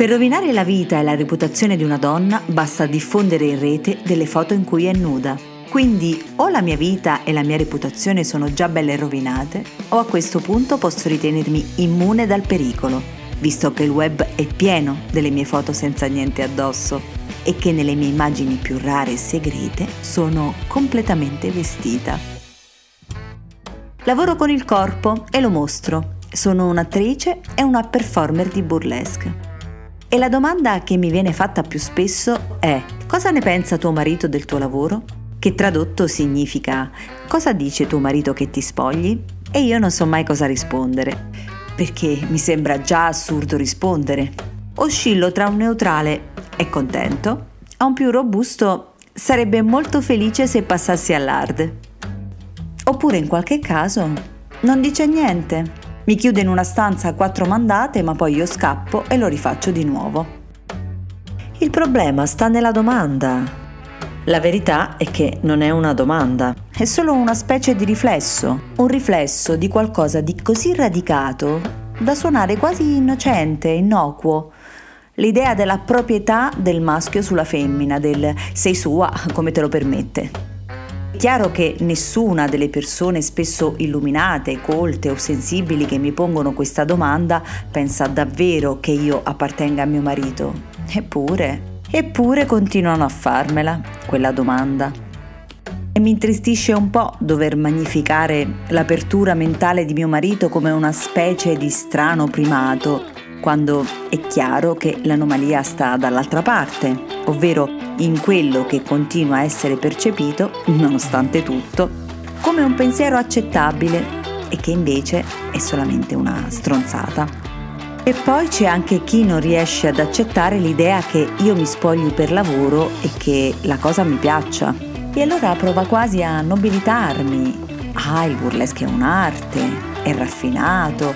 Per rovinare la vita e la reputazione di una donna basta diffondere in rete delle foto in cui è nuda. Quindi o la mia vita e la mia reputazione sono già belle rovinate, o a questo punto posso ritenermi immune dal pericolo, visto che il web è pieno delle mie foto senza niente addosso e che nelle mie immagini più rare e segrete sono completamente vestita. Lavoro con il corpo e lo mostro. Sono un'attrice e una performer di burlesque. E la domanda che mi viene fatta più spesso è cosa ne pensa tuo marito del tuo lavoro? Che tradotto significa cosa dice tuo marito che ti spogli? E io non so mai cosa rispondere, perché mi sembra già assurdo rispondere. Oscillo tra un neutrale è contento a un più robusto sarebbe molto felice se passassi all'hard. Oppure in qualche caso non dice niente. Mi chiude in una stanza a quattro mandate, ma poi io scappo e lo rifaccio di nuovo. Il problema sta nella domanda. La verità è che non è una domanda, è solo una specie di riflesso, un riflesso di qualcosa di così radicato da suonare quasi innocente, innocuo, l'idea della proprietà del maschio sulla femmina, del sei sua come te lo permette. Chiaro che nessuna delle persone spesso illuminate, colte o sensibili che mi pongono questa domanda pensa davvero che io appartenga a mio marito. Eppure, eppure continuano a farmela quella domanda. E mi intristisce un po' dover magnificare l'apertura mentale di mio marito come una specie di strano primato quando è chiaro che l'anomalia sta dall'altra parte, ovvero in quello che continua a essere percepito, nonostante tutto, come un pensiero accettabile e che invece è solamente una stronzata. E poi c'è anche chi non riesce ad accettare l'idea che io mi spogli per lavoro e che la cosa mi piaccia. E allora prova quasi a nobilitarmi. Ah, il burlesque è un'arte, è raffinato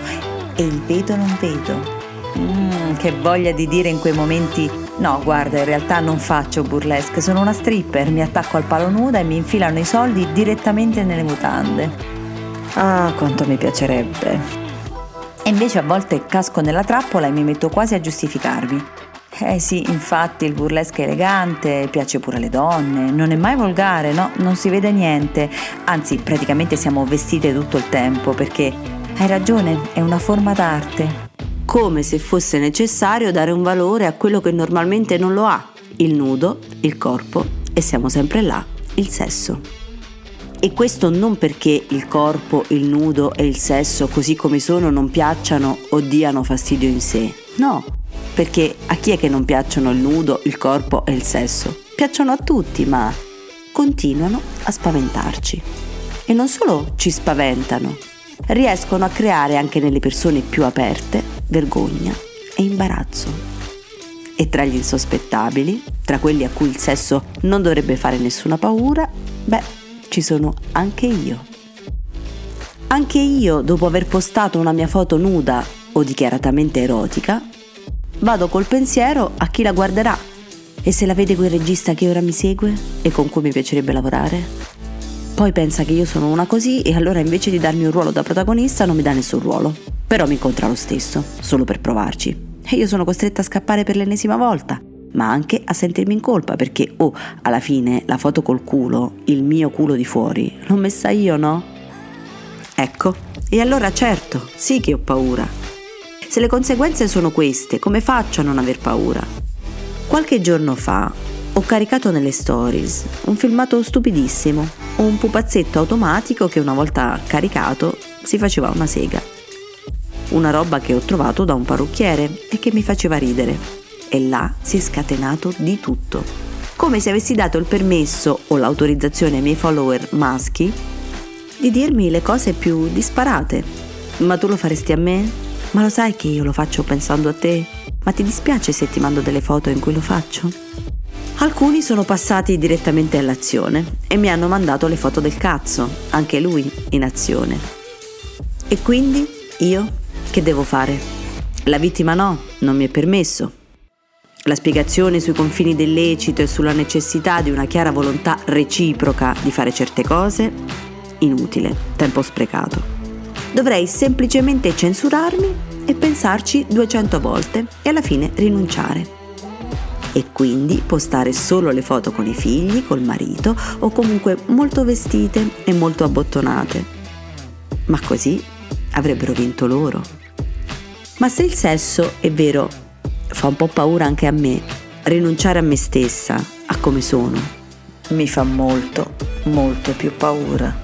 e il vedo non vedo. Mm, che voglia di dire in quei momenti no, guarda, in realtà non faccio burlesque, sono una stripper, mi attacco al palo nuda e mi infilano i soldi direttamente nelle mutande. Ah, quanto mi piacerebbe. E invece a volte casco nella trappola e mi metto quasi a giustificarmi. Eh sì, infatti il burlesque è elegante, piace pure alle donne, non è mai volgare, no? Non si vede niente, anzi praticamente siamo vestite tutto il tempo perché hai ragione, è una forma d'arte come se fosse necessario dare un valore a quello che normalmente non lo ha, il nudo, il corpo e siamo sempre là, il sesso. E questo non perché il corpo, il nudo e il sesso così come sono non piacciono o diano fastidio in sé, no, perché a chi è che non piacciono il nudo, il corpo e il sesso? Piacciono a tutti, ma continuano a spaventarci. E non solo ci spaventano, riescono a creare anche nelle persone più aperte vergogna e imbarazzo. E tra gli insospettabili, tra quelli a cui il sesso non dovrebbe fare nessuna paura, beh, ci sono anche io. Anche io, dopo aver postato una mia foto nuda o dichiaratamente erotica, vado col pensiero a chi la guarderà e se la vede quel regista che ora mi segue e con cui mi piacerebbe lavorare. Poi pensa che io sono una così e allora invece di darmi un ruolo da protagonista non mi dà nessun ruolo però mi incontra lo stesso, solo per provarci. E io sono costretta a scappare per l'ennesima volta, ma anche a sentirmi in colpa perché, oh, alla fine la foto col culo, il mio culo di fuori, l'ho messa io, no? Ecco, e allora certo, sì che ho paura. Se le conseguenze sono queste, come faccio a non aver paura? Qualche giorno fa ho caricato nelle stories un filmato stupidissimo, un pupazzetto automatico che una volta caricato si faceva una sega. Una roba che ho trovato da un parrucchiere e che mi faceva ridere. E là si è scatenato di tutto. Come se avessi dato il permesso o l'autorizzazione ai miei follower maschi di dirmi le cose più disparate. Ma tu lo faresti a me? Ma lo sai che io lo faccio pensando a te? Ma ti dispiace se ti mando delle foto in cui lo faccio? Alcuni sono passati direttamente all'azione e mi hanno mandato le foto del cazzo, anche lui in azione. E quindi io che devo fare? La vittima no, non mi è permesso. La spiegazione sui confini del lecito e sulla necessità di una chiara volontà reciproca di fare certe cose? Inutile, tempo sprecato. Dovrei semplicemente censurarmi e pensarci 200 volte e alla fine rinunciare e quindi postare solo le foto con i figli, col marito o comunque molto vestite e molto abbottonate. Ma così avrebbero vinto loro. Ma se il sesso, è vero, fa un po' paura anche a me, rinunciare a me stessa, a come sono, mi fa molto, molto più paura.